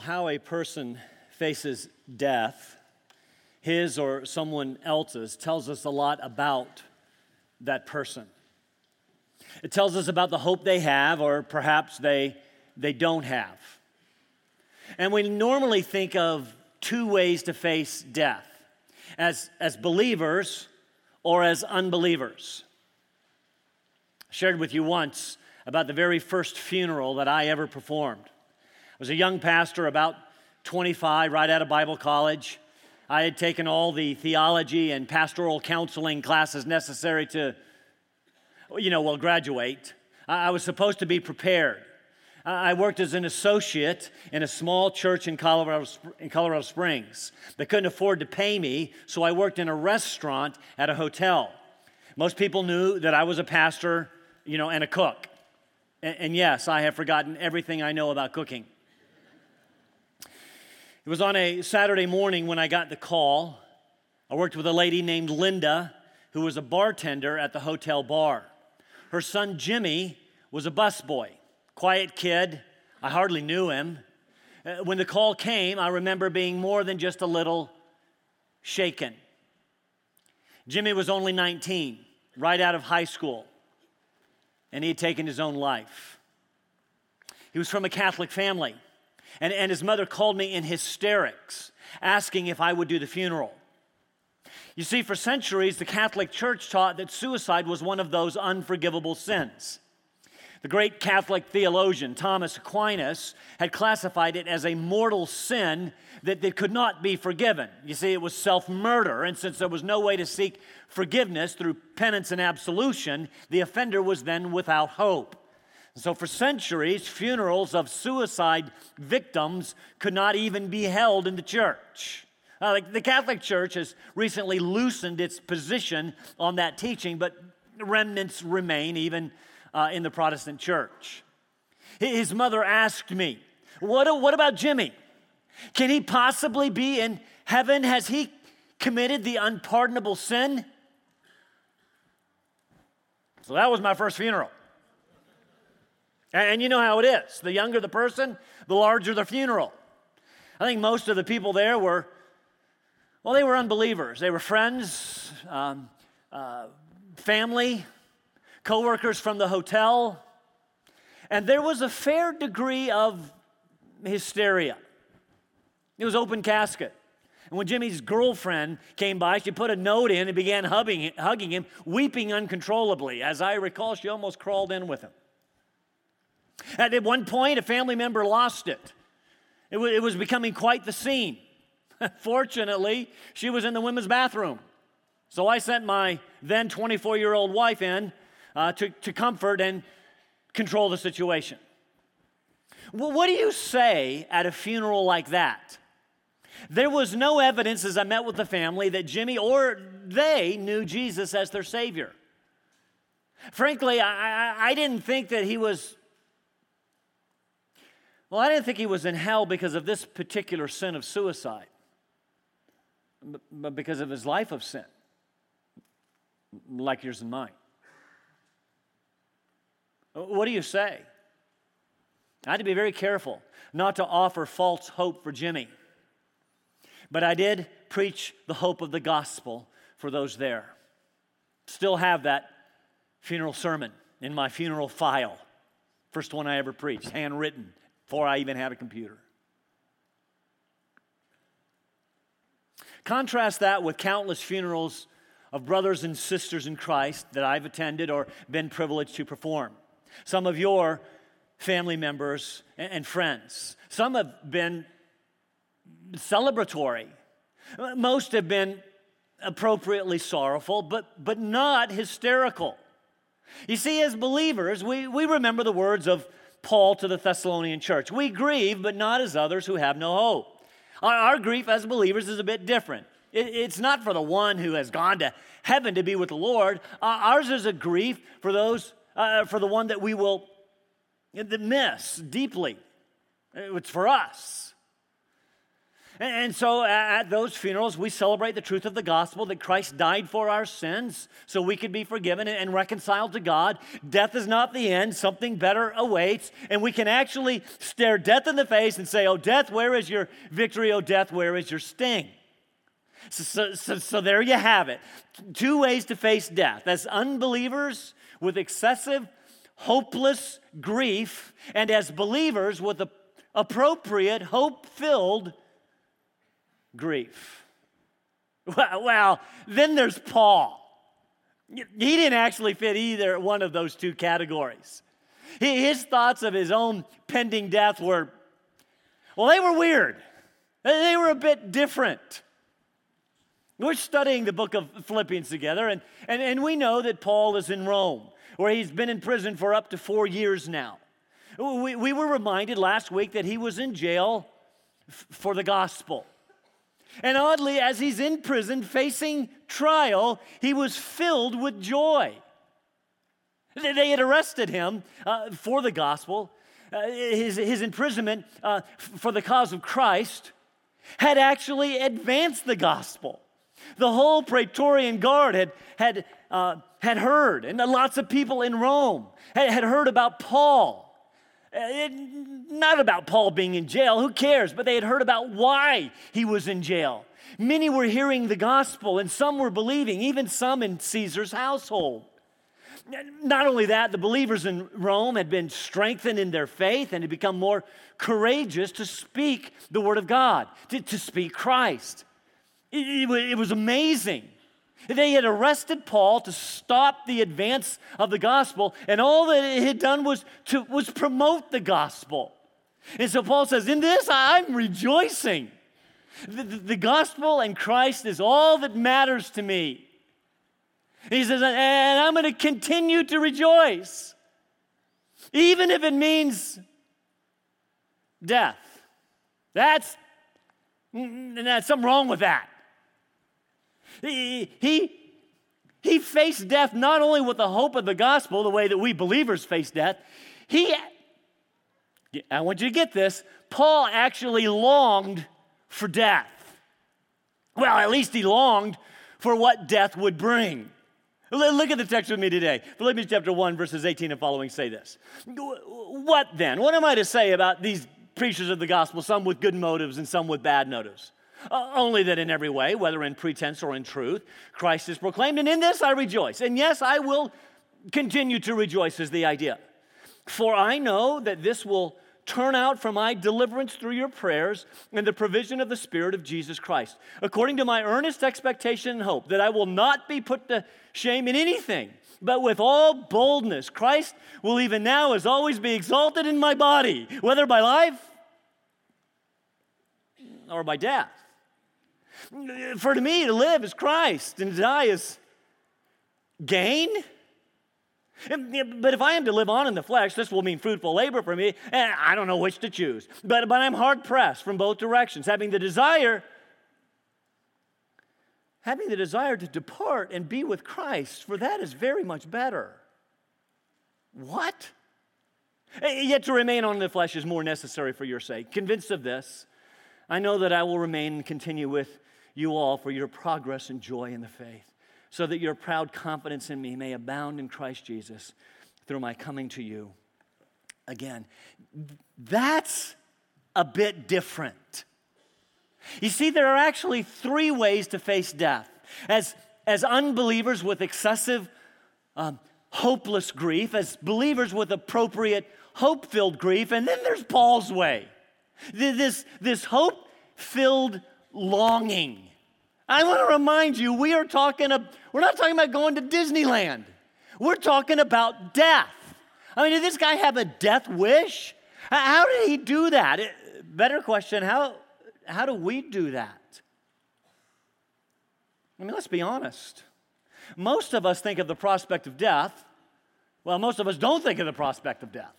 how a person faces death, his or someone else's, tells us a lot about that person. It tells us about the hope they have, or perhaps they, they don't have. And we normally think of two ways to face death as, as believers or as unbelievers. I shared with you once about the very first funeral that I ever performed. I was a young pastor, about 25, right out of Bible college. I had taken all the theology and pastoral counseling classes necessary to, you know, well, graduate. I was supposed to be prepared. I worked as an associate in a small church in Colorado, in Colorado Springs. They couldn't afford to pay me, so I worked in a restaurant at a hotel. Most people knew that I was a pastor, you know, and a cook. And, and yes, I have forgotten everything I know about cooking. It was on a Saturday morning when I got the call. I worked with a lady named Linda, who was a bartender at the hotel bar. Her son Jimmy was a busboy quiet kid. I hardly knew him. Uh, when the call came, I remember being more than just a little shaken. Jimmy was only 19, right out of high school, and he had taken his own life. He was from a Catholic family, and, and his mother called me in hysterics, asking if I would do the funeral. You see, for centuries, the Catholic Church taught that suicide was one of those unforgivable sins. The great Catholic theologian Thomas Aquinas had classified it as a mortal sin that, that could not be forgiven. You see, it was self murder, and since there was no way to seek forgiveness through penance and absolution, the offender was then without hope. So, for centuries, funerals of suicide victims could not even be held in the church. Uh, the Catholic Church has recently loosened its position on that teaching, but remnants remain even uh, in the Protestant church. His mother asked me, what, what about Jimmy? Can he possibly be in heaven? Has he committed the unpardonable sin? So that was my first funeral. And you know how it is the younger the person, the larger the funeral. I think most of the people there were, well, they were unbelievers. They were friends, um, uh, family, coworkers from the hotel, and there was a fair degree of hysteria. It was open casket. And when Jimmy's girlfriend came by, she put a note in and began hugging him, weeping uncontrollably. As I recall, she almost crawled in with him. At one point, a family member lost it. It, w- it was becoming quite the scene. Fortunately, she was in the women's bathroom. So I sent my then 24 year old wife in uh, to, to comfort and control the situation. Well, what do you say at a funeral like that? There was no evidence as I met with the family that Jimmy or they knew Jesus as their Savior. Frankly, I, I, I didn't think that he was, well, I didn't think he was in hell because of this particular sin of suicide, but because of his life of sin, like yours and mine. What do you say? I had to be very careful not to offer false hope for Jimmy. But I did preach the hope of the gospel for those there. Still have that funeral sermon in my funeral file. First one I ever preached, handwritten, before I even had a computer. Contrast that with countless funerals of brothers and sisters in Christ that I've attended or been privileged to perform some of your family members and friends. Some have been celebratory, most have been appropriately sorrowful, but, but not hysterical. You see, as believers, we, we remember the words of Paul to the Thessalonian church. We grieve, but not as others who have no hope. Our, our grief as believers is a bit different. It, it's not for the one who has gone to heaven to be with the Lord. Uh, ours is a grief for those uh, for the one that we will miss deeply. It's for us. And so at those funerals, we celebrate the truth of the gospel that Christ died for our sins so we could be forgiven and reconciled to God. Death is not the end, something better awaits. And we can actually stare death in the face and say, Oh, death, where is your victory? Oh, death, where is your sting? So, so, so there you have it. Two ways to face death as unbelievers with excessive, hopeless grief, and as believers with a appropriate, hope filled grief. Well, then there's Paul. He didn't actually fit either one of those two categories. His thoughts of his own pending death were, well, they were weird. They were a bit different. We're studying the book of Philippians together, and, and, and we know that Paul is in Rome, where he's been in prison for up to four years now. We, we were reminded last week that he was in jail f- for the gospel. And oddly, as he's in prison facing trial, he was filled with joy. They had arrested him uh, for the gospel. Uh, his, his imprisonment uh, for the cause of Christ had actually advanced the gospel. The whole Praetorian Guard had, had, uh, had heard, and lots of people in Rome had, had heard about Paul. Uh, it, not about Paul being in jail, who cares? But they had heard about why he was in jail. Many were hearing the gospel, and some were believing, even some in Caesar's household. Not only that, the believers in Rome had been strengthened in their faith and had become more courageous to speak the word of God, to, to speak Christ. It, it, it was amazing. They had arrested Paul to stop the advance of the gospel, and all that it had done was to was promote the gospel. And so Paul says, In this I'm rejoicing. The, the, the gospel and Christ is all that matters to me. He says, and I'm going to continue to rejoice, even if it means death. That's, mm, mm, and that's something wrong with that. He, he, faced death not only with the hope of the gospel, the way that we believers face death, he, I want you to get this, Paul actually longed for death. Well, at least he longed for what death would bring. Look at the text with me today. Philippians chapter 1, verses 18 and following say this. What then? What am I to say about these preachers of the gospel, some with good motives and some with bad motives? Only that in every way, whether in pretense or in truth, Christ is proclaimed, and in this I rejoice. And yes, I will continue to rejoice, is the idea. For I know that this will turn out for my deliverance through your prayers and the provision of the Spirit of Jesus Christ, according to my earnest expectation and hope that I will not be put to shame in anything. But with all boldness, Christ will even now, as always, be exalted in my body, whether by life or by death. For to me, to live is Christ, and to die is gain. But if I am to live on in the flesh, this will mean fruitful labor for me. And I don't know which to choose. But, but I'm hard pressed from both directions, having the desire, having the desire to depart and be with Christ, for that is very much better. What? Eh, yet to remain on the flesh is more necessary for your sake. Convinced of this, I know that I will remain and continue with you all for your progress and joy in the faith, so that your proud confidence in me may abound in Christ Jesus through my coming to you again. That's a bit different. You see, there are actually three ways to face death. As, as unbelievers with excessive, um, hopeless grief, as believers with appropriate, hope filled grief, and then there's Paul's way. This, this hope filled longing. I want to remind you, we are talking, of, we're not talking about going to Disneyland. We're talking about death. I mean, did this guy have a death wish? How did he do that? better question, how, how do we do that? I mean, let's be honest. Most of us think of the prospect of death. Well, most of us don't think of the prospect of death.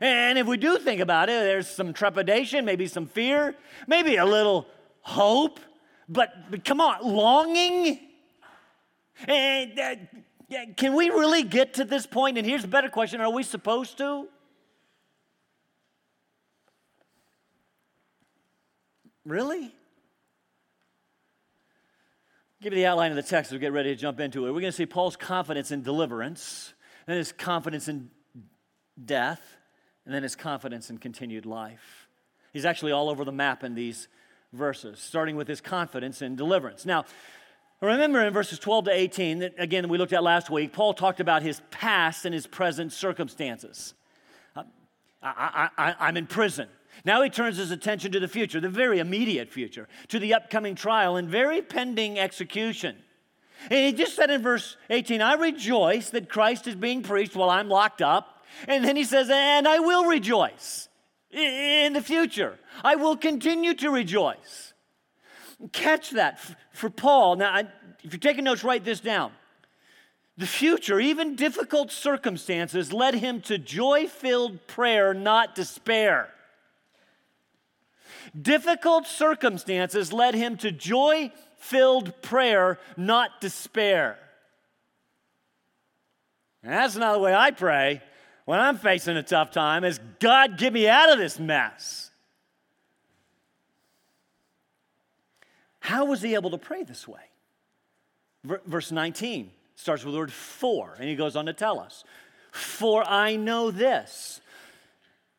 And if we do think about it, there's some trepidation, maybe some fear, maybe a little hope, but, but come on, longing? And, uh, can we really get to this point? And here's a better question Are we supposed to? Really? give you the outline of the text as we get ready to jump into it. We're going to see Paul's confidence in deliverance, then his confidence in death, and then his confidence in continued life. He's actually all over the map in these verses, starting with his confidence in deliverance. Now, remember in verses 12 to 18, that again we looked at last week, Paul talked about his past and his present circumstances. Uh, I, I, I'm in prison. Now he turns his attention to the future, the very immediate future, to the upcoming trial and very pending execution. And he just said in verse 18, I rejoice that Christ is being preached while I'm locked up. And then he says, and I will rejoice in the future. I will continue to rejoice. Catch that for Paul. Now, if you're taking notes, write this down. The future, even difficult circumstances, led him to joy filled prayer, not despair. Difficult circumstances led him to joy filled prayer, not despair. And that's not the way I pray when I'm facing a tough time is God, get me out of this mess. How was he able to pray this way? Verse 19 starts with the word for, and he goes on to tell us For I know this.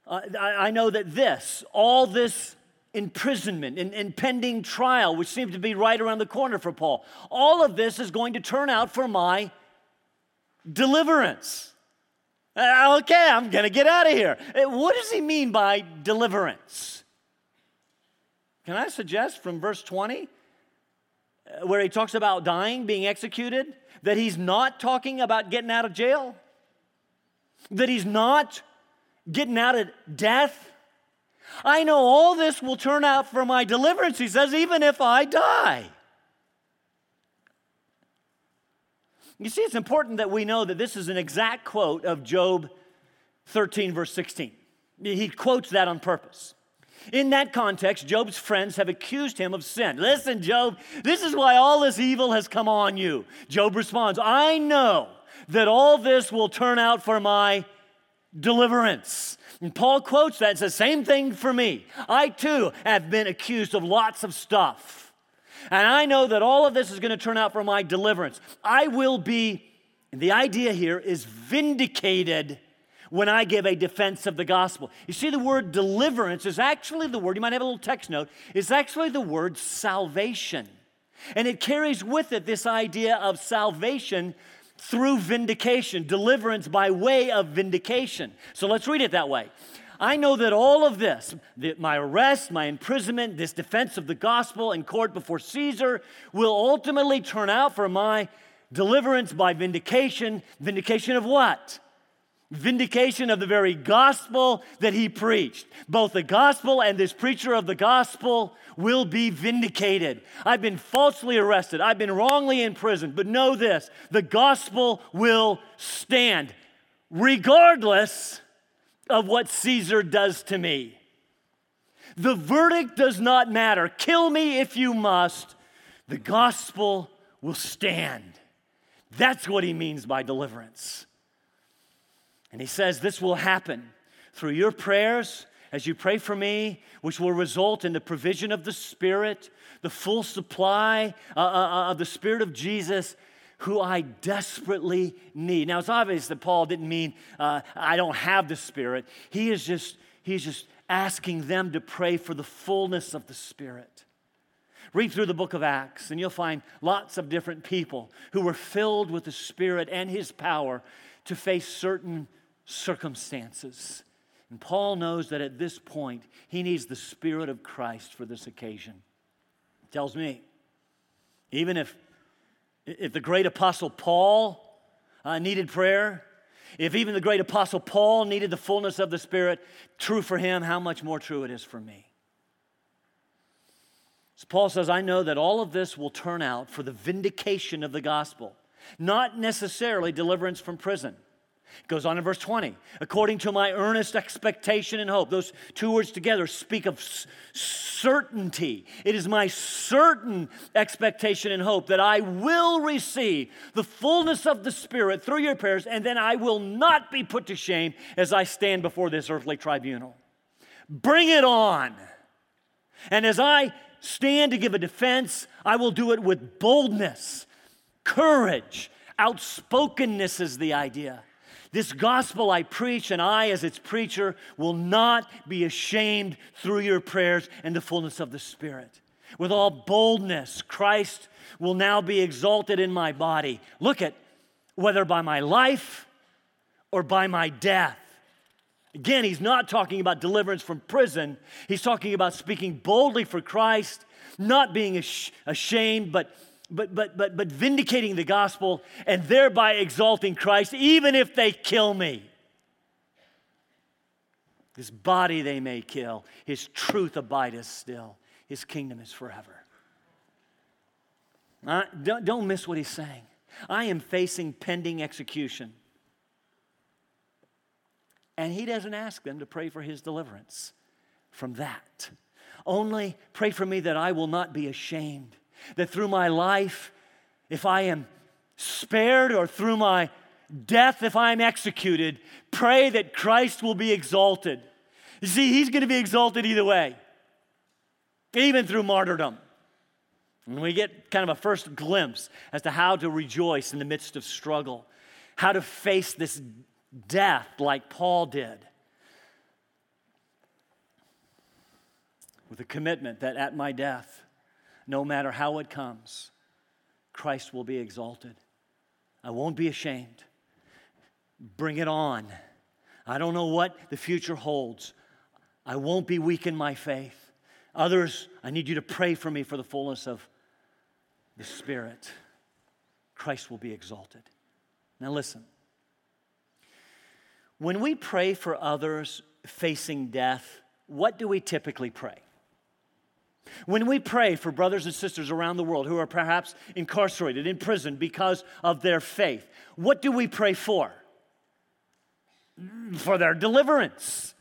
Uh, I, know that this, all this imprisonment and impending trial, which seems to be right around the corner for Paul, all of this is going to turn out for my deliverance. Uh, okay, I'm going to get out of here. Uh, what does he mean by deliverance? Can I suggest from verse 20, uh, where he talks about dying, being executed, that he's not talking about getting out of jail? That he's not getting out of death? I know all this will turn out for my deliverance, he says, even if I die. You see, it's important that we know that this is an exact quote of Job 13, verse 16. He quotes that on purpose. In that context, Job's friends have accused him of sin. Listen, Job, this is why all this evil has come on you. Job responds, I know that all this will turn out for my deliverance. And Paul quotes that and says, Same thing for me. I too have been accused of lots of stuff. And I know that all of this is going to turn out for my deliverance. I will be, the idea here is vindicated when I give a defense of the gospel. You see, the word deliverance is actually the word, you might have a little text note, is actually the word salvation. And it carries with it this idea of salvation through vindication, deliverance by way of vindication. So let's read it that way. I know that all of this, my arrest, my imprisonment, this defense of the gospel in court before Caesar, will ultimately turn out for my deliverance by vindication. Vindication of what? Vindication of the very gospel that he preached. Both the gospel and this preacher of the gospel will be vindicated. I've been falsely arrested, I've been wrongly imprisoned, but know this the gospel will stand regardless of what Caesar does to me. The verdict does not matter. Kill me if you must. The gospel will stand. That's what he means by deliverance. And he says this will happen through your prayers as you pray for me, which will result in the provision of the Spirit, the full supply uh, uh, uh of the Spirit of Jesus who I desperately need. Now, it's obvious that Paul didn't mean uh, I don't have the Spirit. He is just, he's just asking them to pray for the fullness of the Spirit. Read through the book of Acts, and you'll find lots of different people who were filled with the Spirit and His power to face certain circumstances. And Paul knows that at this point, he needs the Spirit of Christ for this occasion. He tells me, even if if the great apostle Paul uh, needed prayer, if even the great apostle Paul needed the fullness of the Spirit, true for him, how much more true it is for me. So Paul says, I know that all of this will turn out for the vindication of the gospel, not necessarily deliverance from prison. It goes on in verse 20. According to my earnest expectation and hope. Those two words together speak of certainty. It is my certain expectation and hope that I will receive the fullness of the Spirit through your prayers, and then I will not be put to shame as I stand before this earthly tribunal. Bring it on. And as I stand to give a defense, I will do it with boldness, courage, outspokenness is the idea. This gospel I preach, and I, as its preacher, will not be ashamed through your prayers and the fullness of the Spirit. With all boldness, Christ will now be exalted in my body. Look at whether by my life or by my death. Again, he's not talking about deliverance from prison. He's talking about speaking boldly for Christ, not being ashamed, but but, but, but, but vindicating the gospel and thereby exalting Christ, even if they kill me. His body they may kill, his truth abideth still, his kingdom is forever. Uh, don't, don't miss what he's saying. I am facing pending execution. And he doesn't ask them to pray for his deliverance from that. Only pray for me that I will not be ashamed that through my life, if I am spared or through my death, if I'm executed, pray that Christ will be exalted. You see, he's going to be exalted either way, even through martyrdom. And we get kind of a first glimpse as to how to rejoice in the midst of struggle, how to face this death like Paul did. With a commitment that at my death, no matter how it comes, Christ will be exalted. I won't be ashamed. Bring it on. I don't know what the future holds. I won't be weak in my faith. Others, I need you to pray for me for the fullness of the Spirit. Christ will be exalted. Now, listen. When we pray for others facing death, what do we typically pray? When we pray for brothers and sisters around the world who are perhaps incarcerated in prison because of their faith, what do we pray for? Mm, for their deliverance.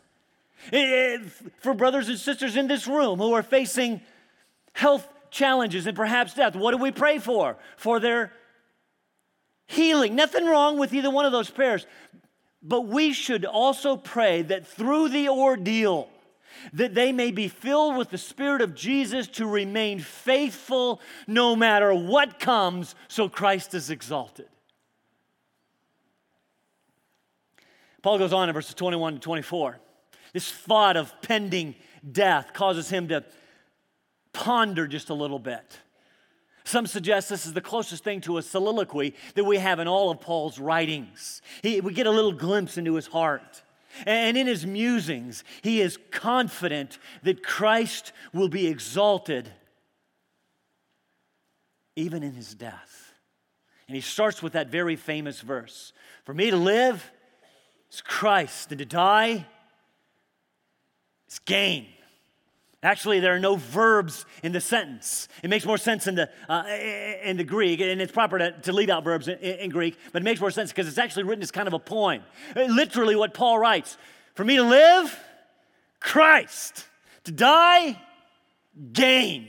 For brothers and sisters in this room who are facing health challenges and perhaps death, what do we pray for? For their healing. Nothing wrong with either one of those prayers. But we should also pray that through the ordeal, that they may be filled with the Spirit of Jesus to remain faithful no matter what comes, so Christ is exalted. Paul goes on in verses 21 to 24. This thought of pending death causes him to ponder just a little bit. Some suggest this is the closest thing to a soliloquy that we have in all of Paul's writings. He, we get a little glimpse into his heart. And in his musings, he is confident that Christ will be exalted even in his death. And he starts with that very famous verse For me to live is Christ, and to die is gain. Actually, there are no verbs in the sentence. It makes more sense in the, uh, in the Greek, and it's proper to, to leave out verbs in, in Greek, but it makes more sense because it's actually written as kind of a poem. Uh, literally, what Paul writes For me to live, Christ. To die, gain.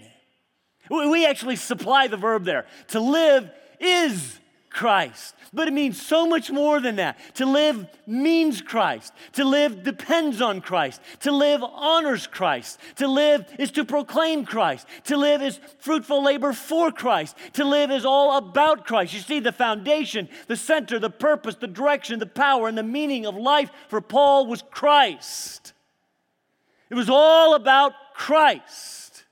We actually supply the verb there. To live is Christ. But it means so much more than that. To live means Christ. To live depends on Christ. To live honors Christ. To live is to proclaim Christ. To live is fruitful labor for Christ. To live is all about Christ. You see, the foundation, the center, the purpose, the direction, the power, and the meaning of life for Paul was Christ. It was all about Christ.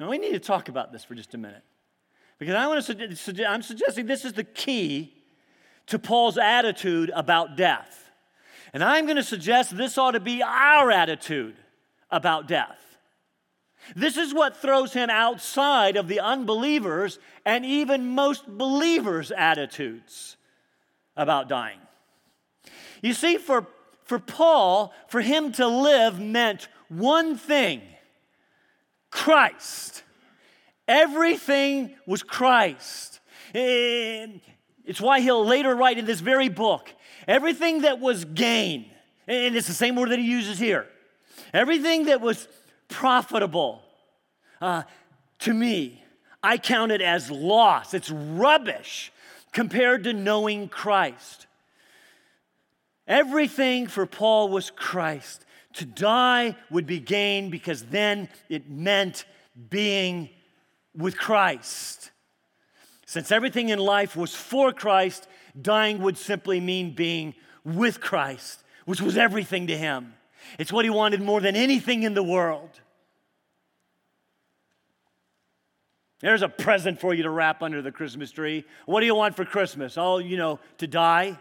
Now, we need to talk about this for just a minute. Because I want to suggest, I'm suggesting this is the key to Paul's attitude about death. And I'm going to suggest this ought to be our attitude about death. This is what throws him outside of the unbelievers and even most believers' attitudes about dying. You see, for, for Paul, for him to live meant one thing Christ. Everything was Christ. And it's why he'll later write in this very book everything that was gain, and it's the same word that he uses here, everything that was profitable uh, to me, I count it as loss. It's rubbish compared to knowing Christ. Everything for Paul was Christ. To die would be gain because then it meant being with Christ. Since everything in life was for Christ, dying would simply mean being with Christ, which was everything to him. It's what he wanted more than anything in the world. There's a present for you to wrap under the Christmas tree. What do you want for Christmas? Oh, you know, to die?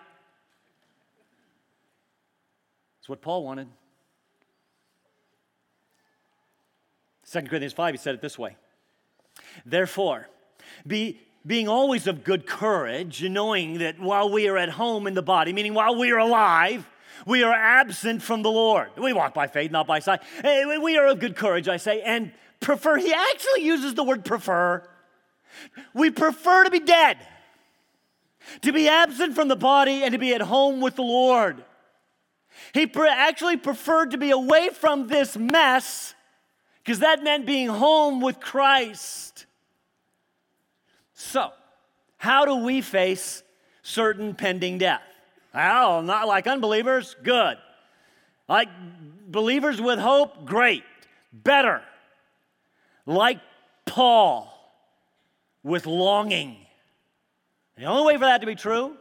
That's what Paul wanted. 2 Corinthians 5, he said it this way Therefore, be, being always of good courage, knowing that while we are at home in the body, meaning while we are alive, we are absent from the Lord. We walk by faith, not by sight. We are of good courage, I say, and prefer. He actually uses the word prefer. We prefer to be dead, to be absent from the body, and to be at home with the Lord. He pre- actually preferred to be away from this mess because that meant being home with Christ. So, how do we face certain pending death? Well, not like unbelievers, good. Like believers with hope, great, better. Like Paul with longing. The only way for that to be true,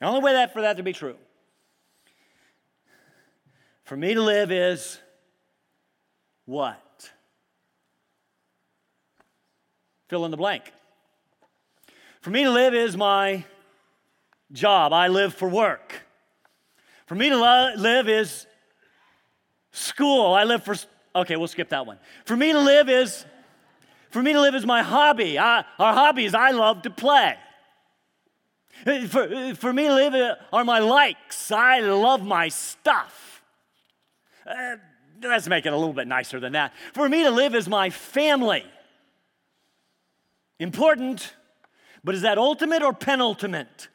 the only way that for that to be true, for me to live is what? Fill in the blank. For me to live is my job. I live for work. For me to lo- live is school. I live for, okay, we'll skip that one. For me to live is, for me to live is my hobby. I, our hobby is I love to play. Uh, for, uh, for me to live uh, are my likes. I love my stuff. Uh, let's make it a little bit nicer than that. For me to live is my family. Important, but is that ultimate or penultimate?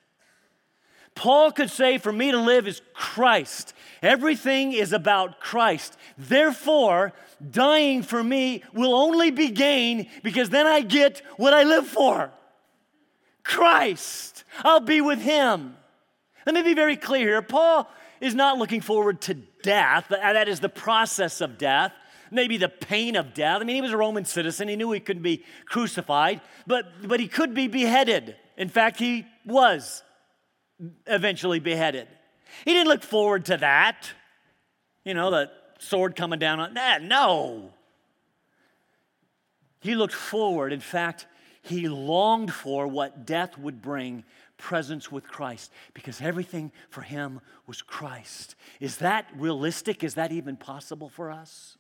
Paul could say, For me to live is Christ. Everything is about Christ. Therefore, dying for me will only be gain because then I get what I live for Christ. I'll be with Him. Let me be very clear here. Paul is not looking forward to death, uh, that is the process of death maybe the pain of death. I mean, he was a Roman citizen. He knew he couldn't be crucified, but, but he could be beheaded. In fact, he was eventually beheaded. He didn't look forward to that. You know, the sword coming down on that. No. He looked forward. In fact, he longed for what death would bring presence with Christ because everything for him was Christ. Is that realistic? Is that even possible for us?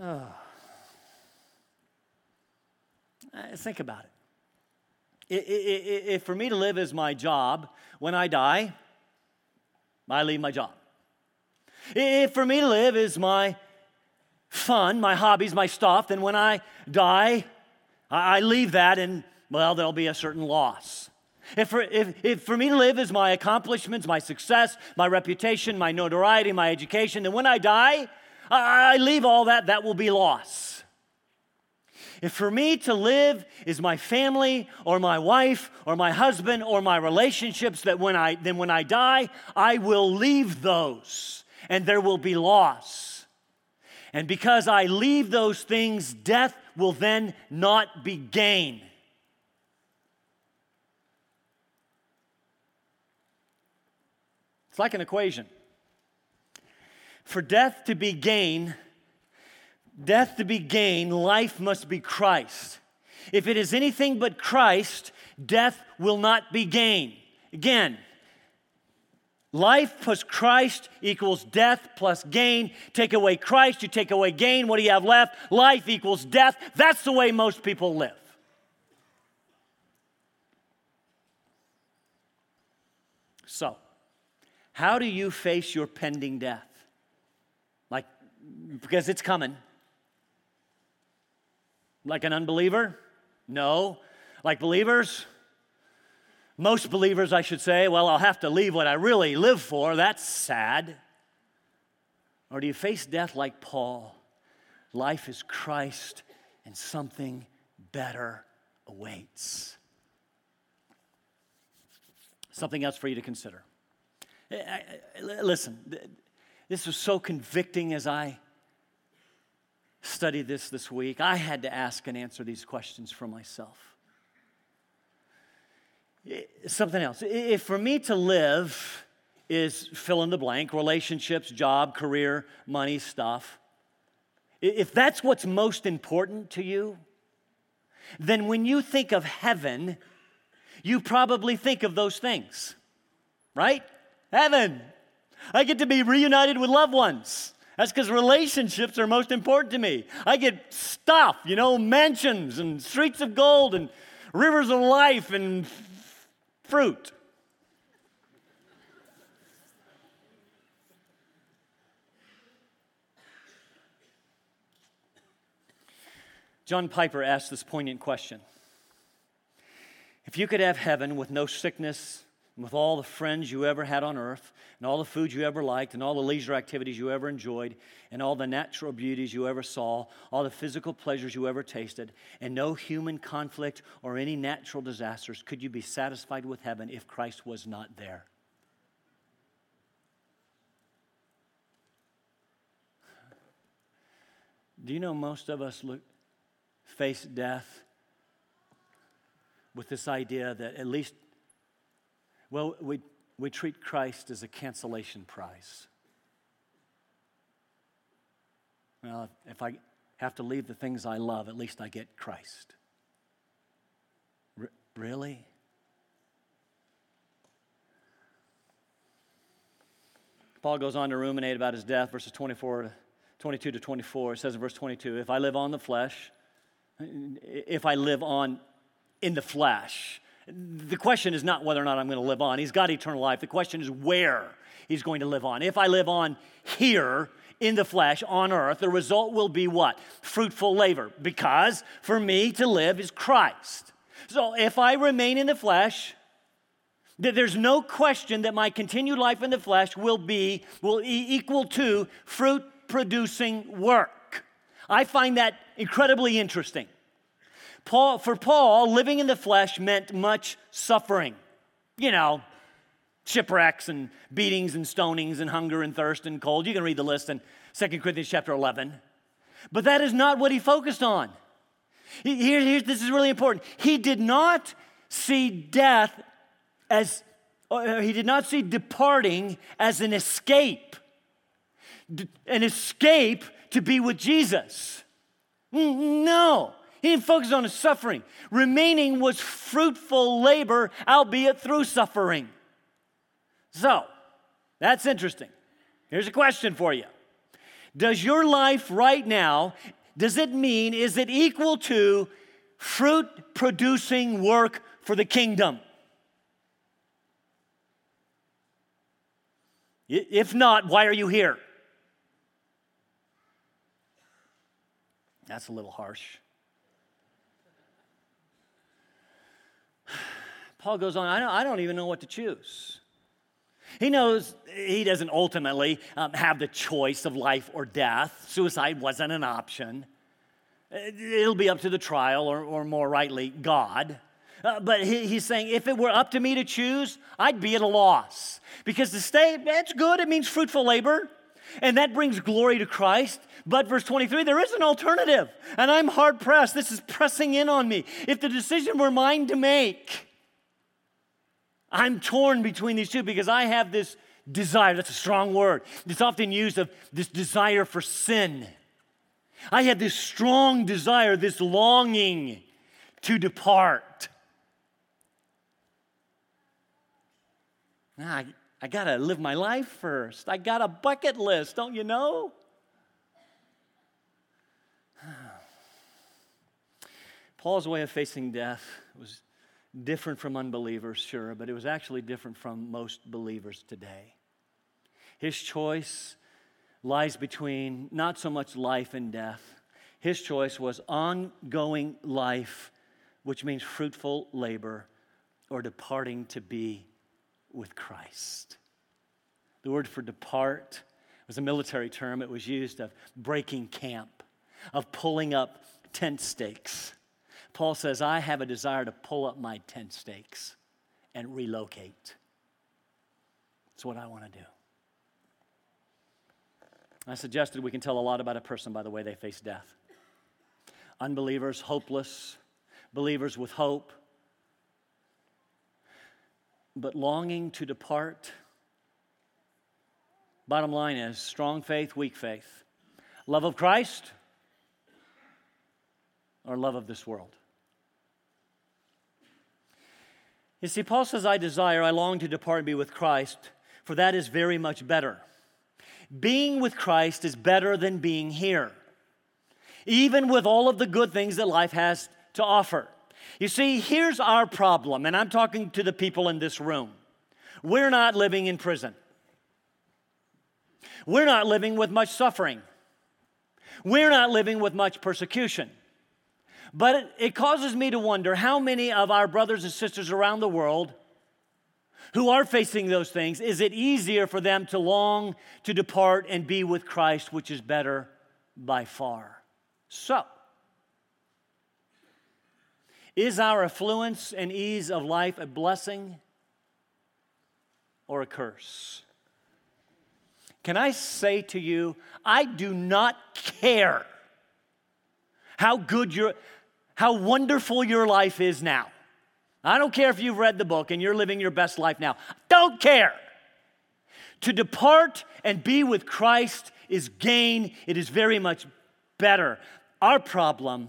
Oh. Think about it. If for me to live is my job, when I die, I leave my job. If for me to live is my fun, my hobbies, my stuff, then when I die, I leave that and, well, there'll be a certain loss. If for, if, if for me to live is my accomplishments, my success, my reputation, my notoriety, my education, then when I die, I leave all that, that will be loss. If for me to live is my family or my wife or my husband or my relationships, that when I, then when I die, I will leave those and there will be loss. And because I leave those things, death will then not be gain. It's like an equation. For death to be gain, death to be gain, life must be Christ. If it is anything but Christ, death will not be gain. Again, life plus Christ equals death plus gain. Take away Christ, you take away gain. What do you have left? Life equals death. That's the way most people live. So, how do you face your pending death? Like, because it's coming. Like an unbeliever? No. Like believers? Most believers, I should say, well, I'll have to leave what I really live for. That's sad. Or do you face death like Paul? Life is Christ and something better awaits. Something else for you to consider. Eh, listen, this was so convicting as I studied this this week. I had to ask and answer these questions for myself. Something else. If for me to live is fill in the blank relationships, job, career, money, stuff. If that's what's most important to you, then when you think of heaven, you probably think of those things, right? Heaven. I get to be reunited with loved ones. That's because relationships are most important to me. I get stuff, you know, mansions and streets of gold and rivers of life and fruit. John Piper asked this poignant question If you could have heaven with no sickness, with all the friends you ever had on earth, and all the food you ever liked, and all the leisure activities you ever enjoyed, and all the natural beauties you ever saw, all the physical pleasures you ever tasted, and no human conflict or any natural disasters, could you be satisfied with heaven if Christ was not there? Do you know most of us look, face death with this idea that at least, well, we, we treat Christ as a cancellation prize. Well, if I have to leave the things I love, at least I get Christ. R- really? Paul goes on to ruminate about his death, verses 24, 22 to 24. It says in verse 22 If I live on the flesh, if I live on in the flesh. The question is not whether or not I'm going to live on. He's got eternal life. The question is where he's going to live on. If I live on here in the flesh on earth, the result will be what? Fruitful labor. Because for me to live is Christ. So if I remain in the flesh, there's no question that my continued life in the flesh will be will equal to fruit producing work. I find that incredibly interesting. Paul, for Paul, living in the flesh meant much suffering. You know, shipwrecks and beatings and stonings and hunger and thirst and cold. You can read the list in 2 Corinthians chapter 11. But that is not what he focused on. Here, here, this is really important. He did not see death as, he did not see departing as an escape, an escape to be with Jesus. No, he didn't focus on his suffering. Remaining was fruitful labor, albeit through suffering. So, that's interesting. Here's a question for you Does your life right now, does it mean, is it equal to fruit producing work for the kingdom? If not, why are you here? That's a little harsh. Paul goes on, I don't, I don't even know what to choose. He knows he doesn't ultimately um, have the choice of life or death. Suicide wasn't an option. It'll be up to the trial, or, or more rightly, God. Uh, but he, he's saying, if it were up to me to choose, I'd be at a loss. Because to stay, that's good. It means fruitful labor. And that brings glory to Christ. But verse 23, there is an alternative. And I'm hard pressed. This is pressing in on me. If the decision were mine to make, I'm torn between these two because I have this desire. That's a strong word. It's often used of this desire for sin. I have this strong desire, this longing to depart. I, I got to live my life first. I got a bucket list, don't you know? Paul's way of facing death was different from unbelievers, sure, but it was actually different from most believers today. His choice lies between not so much life and death. His choice was ongoing life, which means fruitful labor, or departing to be with Christ. The word for depart was a military term. It was used of breaking camp, of pulling up tent stakes. Paul says, I have a desire to pull up my tent stakes and relocate. It's what I want to do. I suggested we can tell a lot about a person by the way they face death. Unbelievers, hopeless, believers with hope, but longing to depart. Bottom line is strong faith, weak faith. Love of Christ or love of this world? You see, Paul says, I desire, I long to depart and be with Christ, for that is very much better. Being with Christ is better than being here, even with all of the good things that life has to offer. You see, here's our problem, and I'm talking to the people in this room. We're not living in prison. We're not living with much suffering. We're not living with much persecution. But it, it, causes me to wonder how many of our brothers and sisters around the world who are facing those things, is it easier for them to long to depart and be with Christ, which is better by far? So, is our affluence and ease of life a blessing or a curse? Can I say to you, I do not care how good your, how wonderful your life is now. I don't care if you've read the book and you're living your best life now. Don't care. To depart and be with Christ is gain, it is very much better. Our problem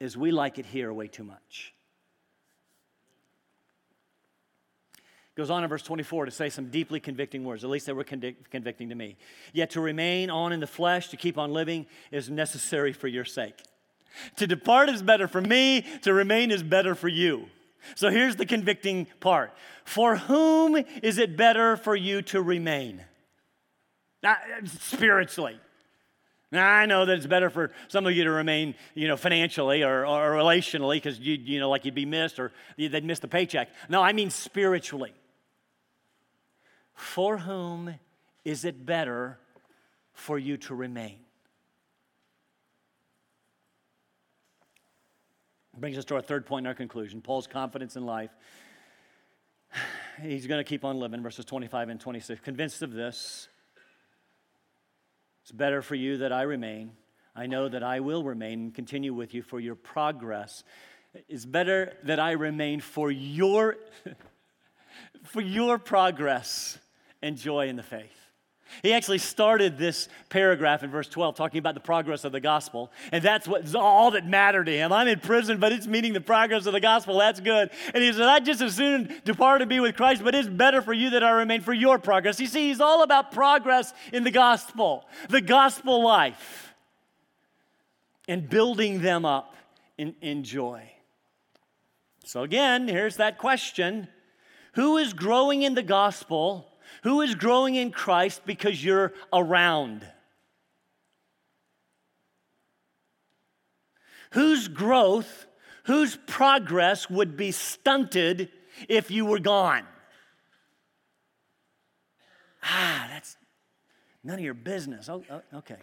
is we like it here way too much. Goes on in verse 24 to say some deeply convicting words, at least they were convicting to me. Yet to remain on in the flesh, to keep on living, is necessary for your sake. To depart is better for me, to remain is better for you. So here's the convicting part For whom is it better for you to remain? Not uh, spiritually. Now, I know that it's better for some of you to remain, you know, financially or, or relationally because you, you know, like you'd be missed or they'd miss the paycheck. No, I mean spiritually. For whom is it better for you to remain? Brings us to our third point in our conclusion Paul's confidence in life. He's going to keep on living, verses 25 and 26. Convinced of this, it's better for you that I remain. I know that I will remain and continue with you for your progress. It's better that I remain for your, for your progress and joy in the faith. He actually started this paragraph in verse 12 talking about the progress of the gospel, and that's what's all that mattered to him. I'm in prison, but it's meaning the progress of the gospel. That's good. And he said, I just as soon depart to be with Christ, but it's better for you that I remain for your progress. You see, he's all about progress in the gospel, the gospel life, and building them up in, in joy. So, again, here's that question Who is growing in the gospel? Who is growing in Christ because you're around? Whose growth, whose progress would be stunted if you were gone? Ah, that's none of your business. Oh, oh, okay.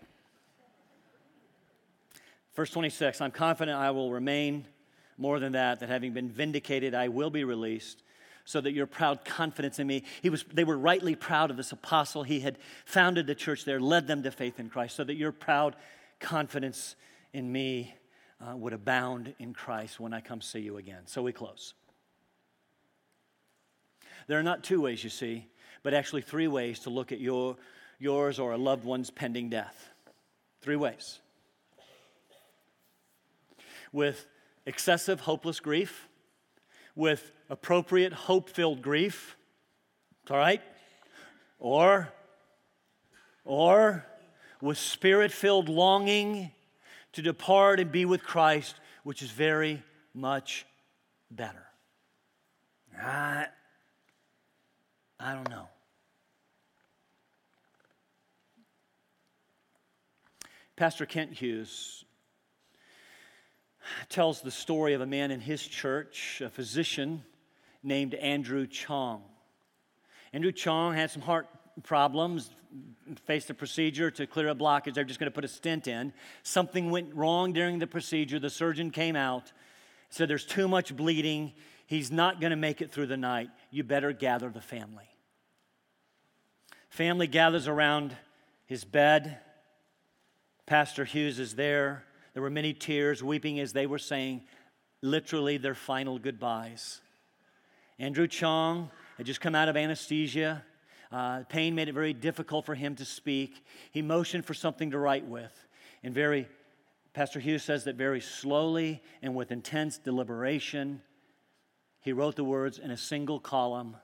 Verse 26 I'm confident I will remain more than that, that having been vindicated, I will be released so that your proud confidence in me. He was, they were rightly proud of this apostle. He had founded the church there, led them to faith in Christ, so that your proud confidence in me uh, would abound in Christ when I come see you again. So we close. There are not two ways, you see, but actually three ways to look at your, yours or a loved one's pending death. Three ways. With excessive, hopeless grief with appropriate hope filled grief. All right? Or, or with spirit filled longing to depart and be with Christ, which is very much better. I, I don't know. Pastor Kent Hughes tells the story of a man in his church, a physician named Andrew Chong. Andrew Chong had some heart problems, faced a procedure to clear a blockage. They're just going to put a stent in. Something went wrong during the procedure. The surgeon came out, said, There's too much bleeding. He's not going to make it through the night. You better gather the family. Family gathers around his bed. Pastor Hughes is there. There were many tears, weeping as they were saying literally their final goodbyes. Andrew Chong had just come out of anesthesia. Uh, pain made it very difficult for him to speak. He motioned for something to write with. And very, Pastor Hughes says that very slowly and with intense deliberation, he wrote the words in a single column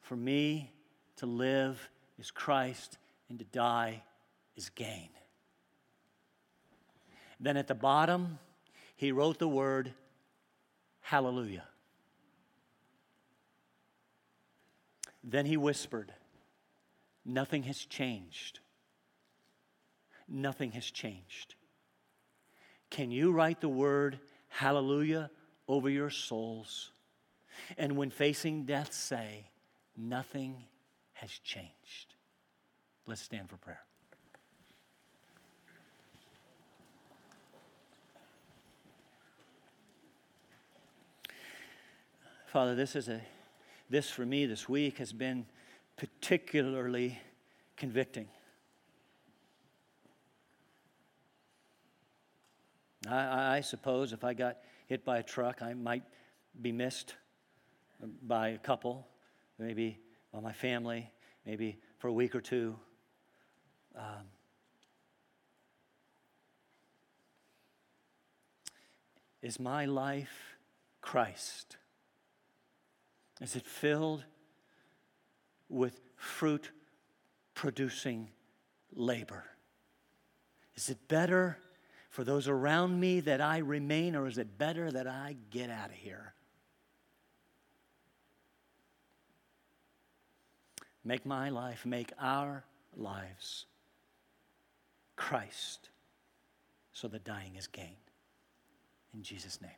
For me to live is Christ, and to die is gain. Then at the bottom, he wrote the word hallelujah. Then he whispered, Nothing has changed. Nothing has changed. Can you write the word hallelujah over your souls? And when facing death, say, Nothing has changed. Let's stand for prayer. Father, this is a this for me this week has been particularly convicting. I, I, suppose if I got hit by a truck, I might be missed by a couple, maybe by my family, maybe for a week or two. Um, is my life Christ? Is it filled with fruit producing labor? Is it better for those around me that I remain, or is it better that I get out of here? Make my life, make our lives Christ, so the dying is gain. In Jesus' name.